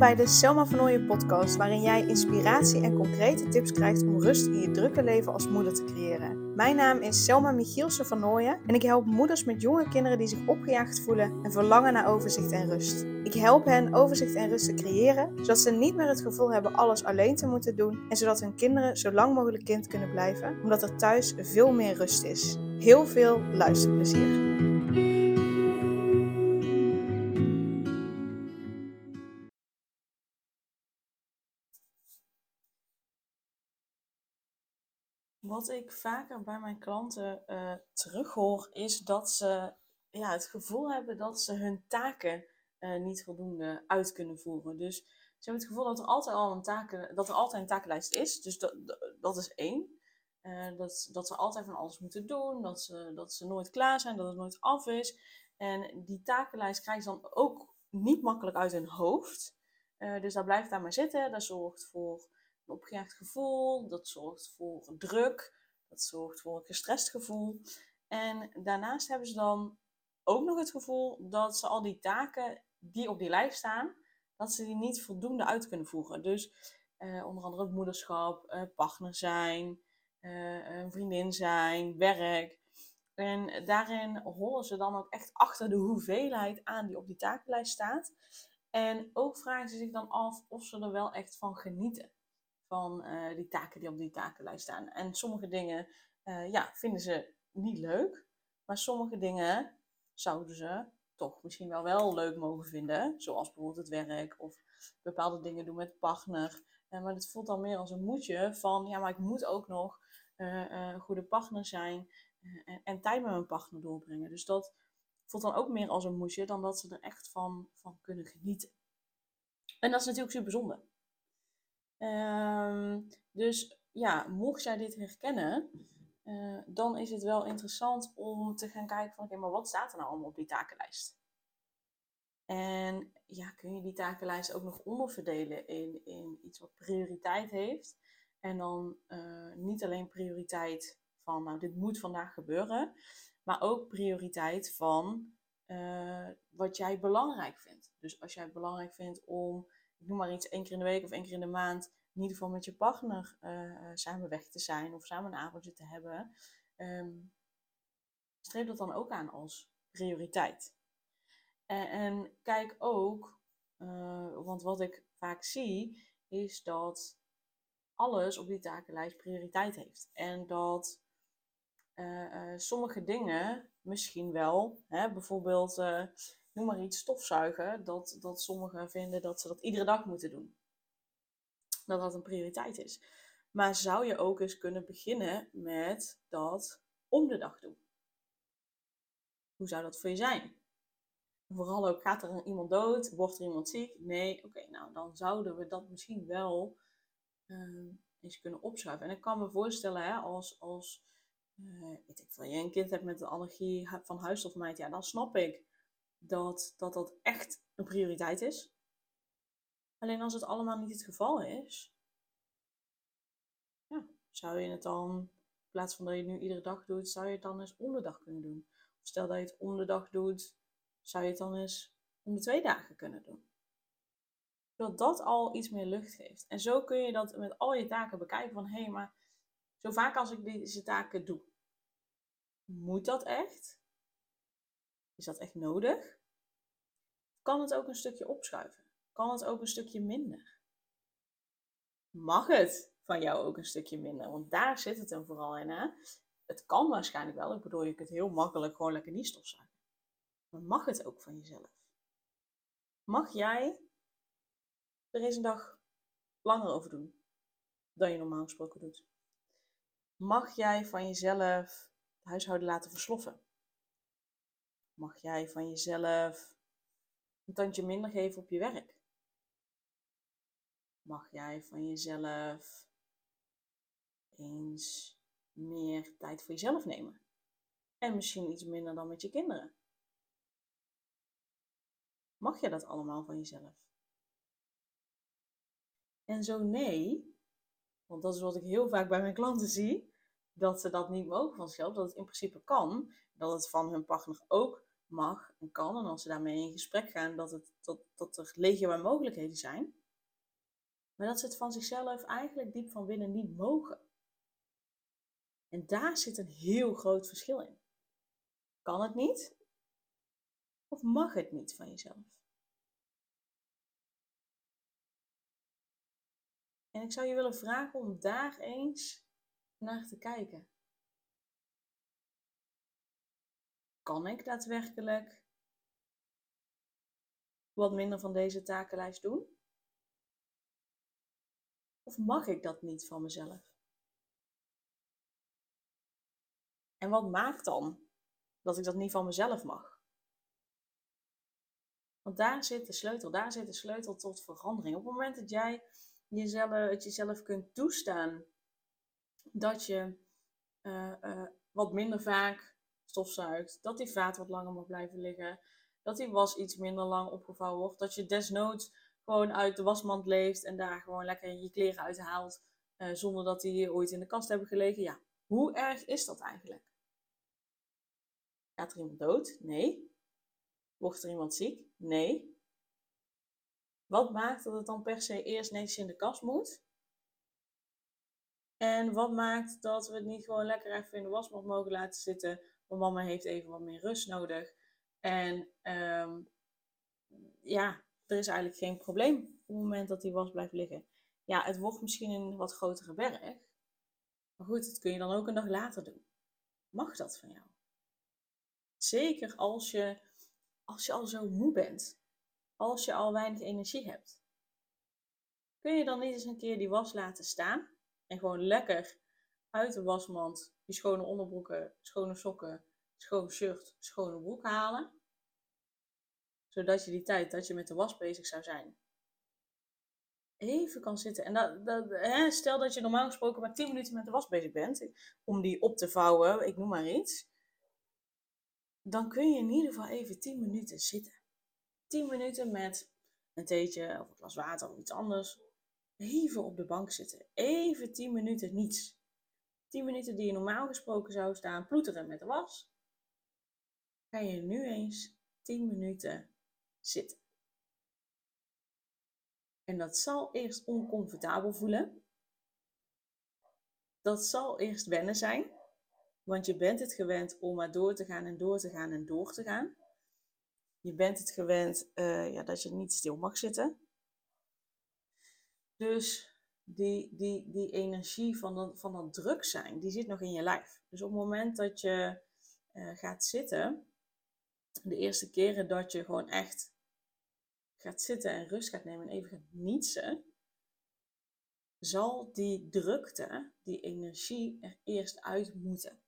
bij de Selma van podcast, waarin jij inspiratie en concrete tips krijgt om rust in je drukke leven als moeder te creëren. Mijn naam is Selma Michielsen van en ik help moeders met jonge kinderen die zich opgejaagd voelen en verlangen naar overzicht en rust. Ik help hen overzicht en rust te creëren, zodat ze niet meer het gevoel hebben alles alleen te moeten doen en zodat hun kinderen zo lang mogelijk kind kunnen blijven, omdat er thuis veel meer rust is. Heel veel luisterplezier. Wat ik vaker bij mijn klanten uh, terughoor, is dat ze ja, het gevoel hebben dat ze hun taken uh, niet voldoende uit kunnen voeren. Dus ze hebben het gevoel dat er altijd al een, taken, dat er altijd een takenlijst is. Dus dat, dat is één. Uh, dat, dat ze altijd van alles moeten doen, dat ze, dat ze nooit klaar zijn, dat het nooit af is. En die takenlijst krijgen ze dan ook niet makkelijk uit hun hoofd. dus dat blijft daar maar zitten. Dat zorgt voor een opgejaagd gevoel, dat zorgt voor druk, dat zorgt voor een gestrest gevoel. En daarnaast hebben ze dan ook nog het gevoel dat ze al die taken die op die lijst staan, dat ze die niet voldoende uit kunnen voeren. Dus eh, onder andere moederschap, eh, partner zijn, eh, een vriendin zijn, werk. En daarin horen ze dan ook echt achter de hoeveelheid aan die op die takenlijst staat. En ook vragen ze zich dan af of ze er wel echt van genieten van uh, die taken die op die takenlijst staan. En sommige dingen uh, ja, vinden ze niet leuk, maar sommige dingen zouden ze toch misschien wel wel leuk mogen vinden. Zoals bijvoorbeeld het werk of bepaalde dingen doen met partner. Uh, maar het voelt dan meer als een moedje van, ja, maar ik moet ook nog een goede partner zijn en, en, tijd met mijn partner doorbrengen. Dus dat voelt dan ook meer als een moedje dan dat ze er echt van, van kunnen genieten. En dat is natuurlijk super bijzonder. Um, dus ja, mocht jij dit herkennen, uh, dan is het wel interessant om te gaan kijken van oké, maar wat staat er nou allemaal op die takenlijst? En ja, kun je die takenlijst ook nog onderverdelen in, in iets wat prioriteit heeft. En dan uh, niet alleen prioriteit van nou dit moet vandaag gebeuren, maar ook prioriteit van uh, wat jij belangrijk vindt. Dus als jij het belangrijk vindt om ik noem maar iets, één keer in de week of één keer in de maand, in ieder geval met je partner uh, samen weg te zijn of samen een avondje te hebben, um, streep dat dan ook aan als prioriteit. En, en kijk ook, want wat ik vaak zie, is dat alles op die takenlijst prioriteit heeft. En dat sommige dingen misschien wel, hè, bijvoorbeeld noem maar iets, stofzuigen, dat, dat sommigen vinden dat ze dat iedere dag moeten doen. Dat dat een prioriteit is. Maar zou je ook eens kunnen beginnen met dat om de dag doen? Hoe zou dat voor je zijn? Vooral ook, gaat er iemand dood? Wordt er iemand ziek? Nee, oké, nou dan zouden we dat misschien wel uh, eens kunnen opschuiven. En ik kan me voorstellen, hè, als, als uh, weet ik veel, je een kind hebt met een allergie van huisstofmijt, ja, dan snap ik dat, dat dat echt een prioriteit is. Alleen als het allemaal niet het geval is, ja, zou je het dan, in plaats van dat je het nu iedere dag doet, zou je het dan eens om de dag kunnen doen. Stel dat je het om de dag doet, zou je het dan eens om de twee dagen kunnen doen. Dat dat al iets meer lucht geeft. En zo kun je dat met al je taken bekijken van, hé, hey, maar zo vaak als ik deze taken doe, moet dat echt? Is dat echt nodig? Kan het ook een stukje opschuiven? Kan het ook een stukje minder? Mag het van jou ook een stukje minder? Want daar zit het dan vooral in. Hè? Het kan waarschijnlijk wel. Ik bedoel, je kunt heel makkelijk gewoon lekker niet stofzuigen. Maar mag het ook van jezelf? Mag jij er eens een dag langer over doen dan je normaal gesproken doet? Mag jij van jezelf het huishouden laten versloffen? Mag jij van jezelf een tandje minder geven op je werk? Mag jij van jezelf eens meer tijd voor jezelf nemen? En misschien iets minder dan met je kinderen. Mag je dat allemaal van jezelf? En zo nee, want dat is wat ik heel vaak bij mijn klanten zie, dat ze dat niet mogen van zichzelf, dat het in principe kan, dat het van hun partner ook mag en kan. En als ze daarmee in gesprek gaan, dat, het, dat, dat er legio mogelijkheden zijn. Maar dat ze het van zichzelf eigenlijk diep van binnen niet mogen. En daar zit een heel groot verschil in. Kan het niet? Of mag het niet van jezelf? En ik zou je willen vragen om daar eens naar te kijken. Kan ik daadwerkelijk wat minder van deze takenlijst doen? Of mag ik dat niet van mezelf? En wat maakt dan dat ik dat niet van mezelf mag? Want daar zit de sleutel, daar zit de sleutel tot verandering. Op het moment dat jij jezelf, jezelf kunt toestaan dat je uh, uh, wat minder vaak stofzuigt, dat die vaat wat langer mag blijven liggen, dat die was iets minder lang opgevouwen wordt, dat je desnoods gewoon uit de wasmand leeft en daar gewoon lekker je kleren uithaalt uh, zonder dat die ooit in de kast hebben gelegen. Ja, hoe erg is dat eigenlijk? Gaat er iemand dood? Nee. Wordt er iemand ziek? Nee. Wat maakt dat het dan per se eerst netjes in de kast moet? En wat maakt dat we het niet gewoon lekker even in de wasmand mogen laten zitten? Want mama heeft even wat meer rust nodig. En um, ja, er is eigenlijk geen probleem op het moment dat die was blijft liggen. Ja, het wordt misschien een wat grotere berg. Maar goed, dat kun je dan ook een dag later doen. Mag dat van jou? Zeker als je, als je al zo moe bent als je al weinig energie hebt. Kun je dan niet eens een keer die was laten staan en gewoon lekker uit de wasmand schone onderbroeken, schone sokken, schoon shirt, schone broek halen? Zodat je die tijd dat je met de was bezig zou zijn, even kan zitten. En hè, stel dat je normaal gesproken maar 10 minuten met de was bezig bent, om die op te vouwen, ik noem maar iets. Dan kun je in ieder geval even 10 minuten zitten. 10 minuten met een theetje of een glas water of iets anders. Even op de bank zitten. Even 10 minuten niets. 10 minuten die je normaal gesproken zou staan ploeteren met de was. Ga je nu eens 10 minuten zitten. En dat zal eerst oncomfortabel voelen. Dat zal eerst wennen zijn. Want je bent het gewend om maar door te gaan en door te gaan en door te gaan. Je bent het gewend uh, ja, dat je niet stil mag zitten. Dus die, die, die energie van dat, van dat druk zijn, die zit nog in je lijf. Dus op het moment dat je uh, gaat zitten, de eerste keren dat je gewoon echt gaat zitten en rust gaat nemen en even gaat nietsen, zal die drukte, die energie er eerst uit moeten.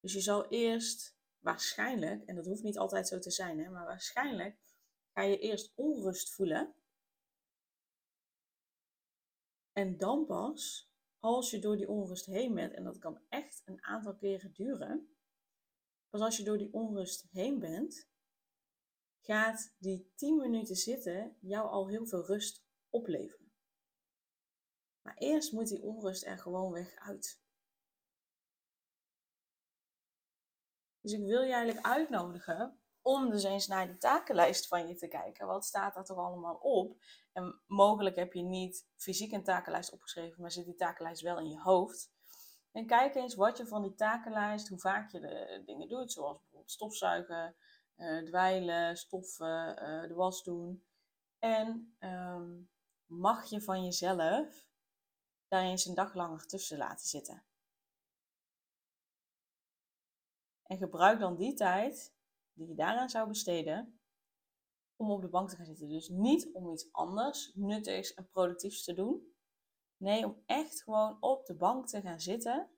Dus je zal eerst waarschijnlijk, en dat hoeft niet altijd zo te zijn, hè, maar waarschijnlijk ga je eerst onrust voelen. En dan pas, als je door die onrust heen bent, en dat kan echt een aantal keren duren, pas als je door die onrust heen bent, gaat die 10 minuten zitten jou al heel veel rust opleveren. Maar eerst moet die onrust er gewoon weg uit. Dus ik wil je eigenlijk uitnodigen om dus eens naar die takenlijst van je te kijken. Wat staat er toch allemaal op? En mogelijk heb je niet fysiek een takenlijst opgeschreven, maar zit die takenlijst wel in je hoofd. En kijk eens wat je van die takenlijst, hoe vaak je de dingen doet, zoals bijvoorbeeld stofzuigen, uh, dweilen, stoffen, uh, de was doen. En um, mag je van jezelf daar eens een dag langer tussen laten zitten. En gebruik dan die tijd die je daaraan zou besteden om op de bank te gaan zitten. Dus niet om iets anders nuttigs en productiefs te doen. Nee, om echt gewoon op de bank te gaan zitten.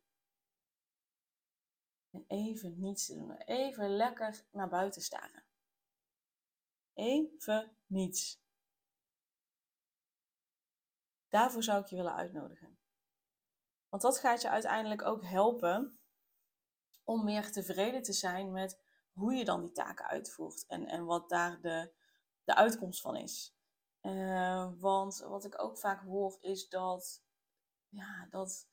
En even niets te doen. Even lekker naar buiten staren. Even niets. Daarvoor zou ik je willen uitnodigen. Want dat gaat je uiteindelijk ook helpen om meer tevreden te zijn met hoe je dan die taken uitvoert en, en wat daar de, de uitkomst van is. Uh, want wat ik ook vaak hoor is dat, ja, dat,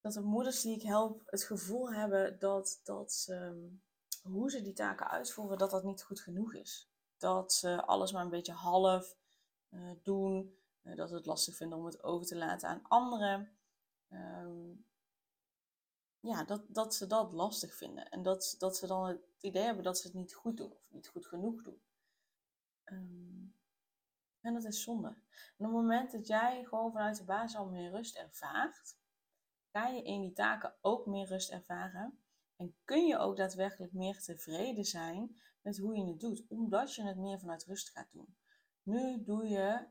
dat de moeders die ik help het gevoel hebben dat, dat ze hoe ze die taken uitvoeren, dat dat niet goed genoeg is. Dat ze alles maar een beetje half uh, doen. Uh, dat ze het lastig vinden om het over te laten aan anderen. Um, ja, dat, dat ze dat lastig vinden. En dat, dat ze dan het idee hebben dat ze het niet goed doen of niet goed genoeg doen. Um, en dat is zonde. En op het moment dat jij gewoon vanuit de basis al meer rust ervaart, ga je in die taken ook meer rust ervaren. En kun je ook daadwerkelijk meer tevreden zijn met hoe je het doet, omdat je het meer vanuit rust gaat doen. Nu doe je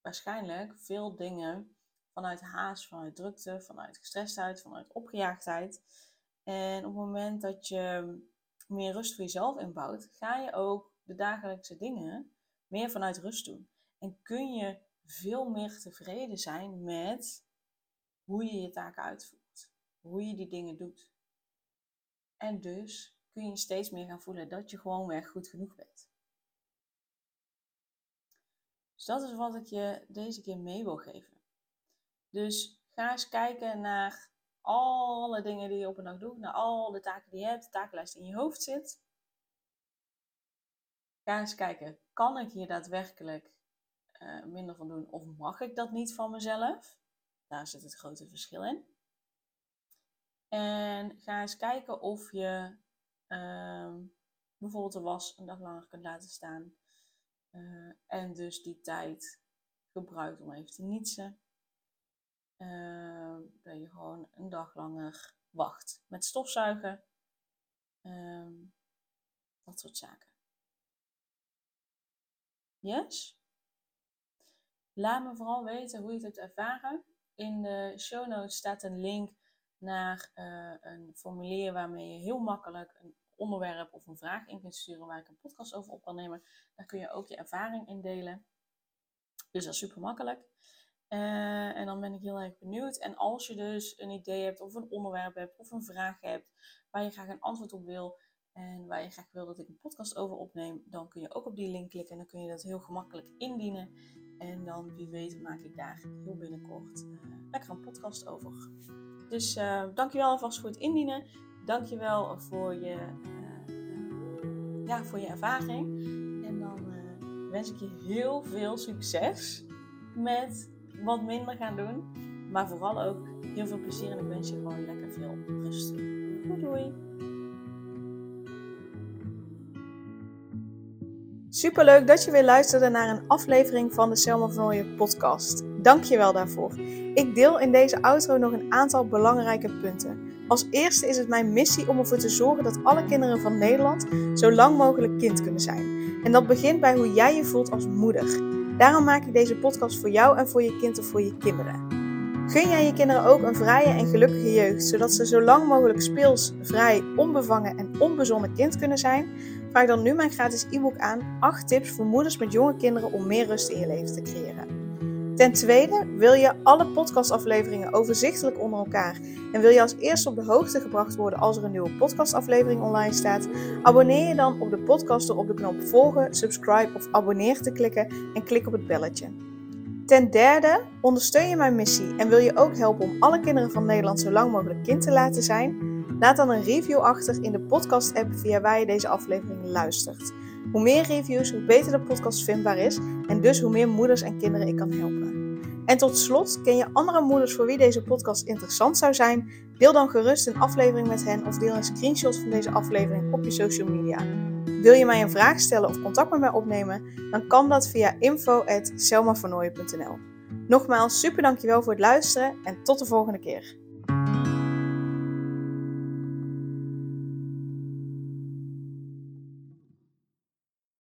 waarschijnlijk veel dingen vanuit haast, vanuit drukte, vanuit gestrestheid, vanuit opgejaagdheid. En op het moment dat je meer rust voor jezelf inbouwt, ga je ook de dagelijkse dingen meer vanuit rust doen. En kun je veel meer tevreden zijn met hoe je je taken uitvoert, hoe je die dingen doet. En dus kun je steeds meer gaan voelen dat je gewoon weer goed genoeg bent. Dus dat is wat ik je deze keer mee wil geven. Dus ga eens kijken naar alle dingen die je op een dag doet, naar al de taken die je hebt, de takenlijst die in je hoofd zit. Ga eens kijken, kan ik hier daadwerkelijk uh, minder van doen of mag ik dat niet van mezelf? Daar zit het grote verschil in. En ga eens kijken of je uh, bijvoorbeeld de was een dag langer kunt laten staan. Uh, en dus die tijd gebruikt om even te nietsen. Ehm, dat je gewoon een dag langer wacht met stofzuigen. Ehm, dat soort zaken. Yes? Laat me vooral weten hoe je het hebt ervaren. In de show notes staat een link naar uh, een formulier waarmee je heel makkelijk een onderwerp of een vraag in kunt sturen waar ik een podcast over op kan nemen. Daar kun je ook je ervaring in delen. Dus dat is super makkelijk. Uh, en dan ben ik heel erg benieuwd. En als je dus een idee hebt of een onderwerp hebt of een vraag hebt waar je graag een antwoord op wil en waar je graag wil dat ik een podcast over opneem, dan kun je ook op die link klikken en dan kun je dat heel gemakkelijk indienen. En dan, wie weet, maak ik daar heel binnenkort uh, lekker een podcast over. Dus uh, dankjewel alvast voor het indienen. Dankjewel voor je, ja, voor je ervaring. En dan wens ik je heel veel succes met wat minder gaan doen. Maar vooral ook heel veel plezier en ik wens je gewoon lekker veel rust. Doei doei! Superleuk dat je weer luisterde naar een aflevering van de Selma van Ooyen podcast. Dank je wel daarvoor. Ik deel in deze outro nog een aantal belangrijke punten. Als eerste is het mijn missie om ervoor te zorgen dat alle kinderen van Nederland zo lang mogelijk kind kunnen zijn. En dat begint bij hoe jij je voelt als moeder. Daarom maak ik deze podcast voor jou en voor je kind of voor je kinderen. Gun jij je kinderen ook een vrije en gelukkige jeugd, zodat ze zo lang mogelijk speels, vrij, onbevangen en onbezonnen kind kunnen zijn? Vraag dan nu mijn gratis e-book aan 8 tips voor moeders met jonge kinderen om meer rust in je leven te creëren. Ten tweede, wil je alle podcastafleveringen overzichtelijk onder elkaar en wil je als eerste op de hoogte gebracht worden als er een nieuwe podcastaflevering online staat? Abonneer je dan op de podcast door op de knop volgen, subscribe of abonneer te klikken en klik op het belletje. Ten derde, ondersteun je mijn missie en wil je ook helpen om alle kinderen van Nederland zo lang mogelijk kind te laten zijn? Laat dan een review achter in de podcast-app via waar je deze aflevering luistert. Hoe meer reviews, hoe beter de podcast vindbaar is en dus hoe meer moeders en kinderen ik kan helpen. En tot slot, ken je andere moeders voor wie deze podcast interessant zou zijn? Deel dan gerust een aflevering met hen of deel een screenshot van deze aflevering op je social media. Wil je mij een vraag stellen of contact met mij opnemen? Dan kan dat via info.selmavernooien.nl Nogmaals, super dankjewel voor het luisteren en tot de volgende keer.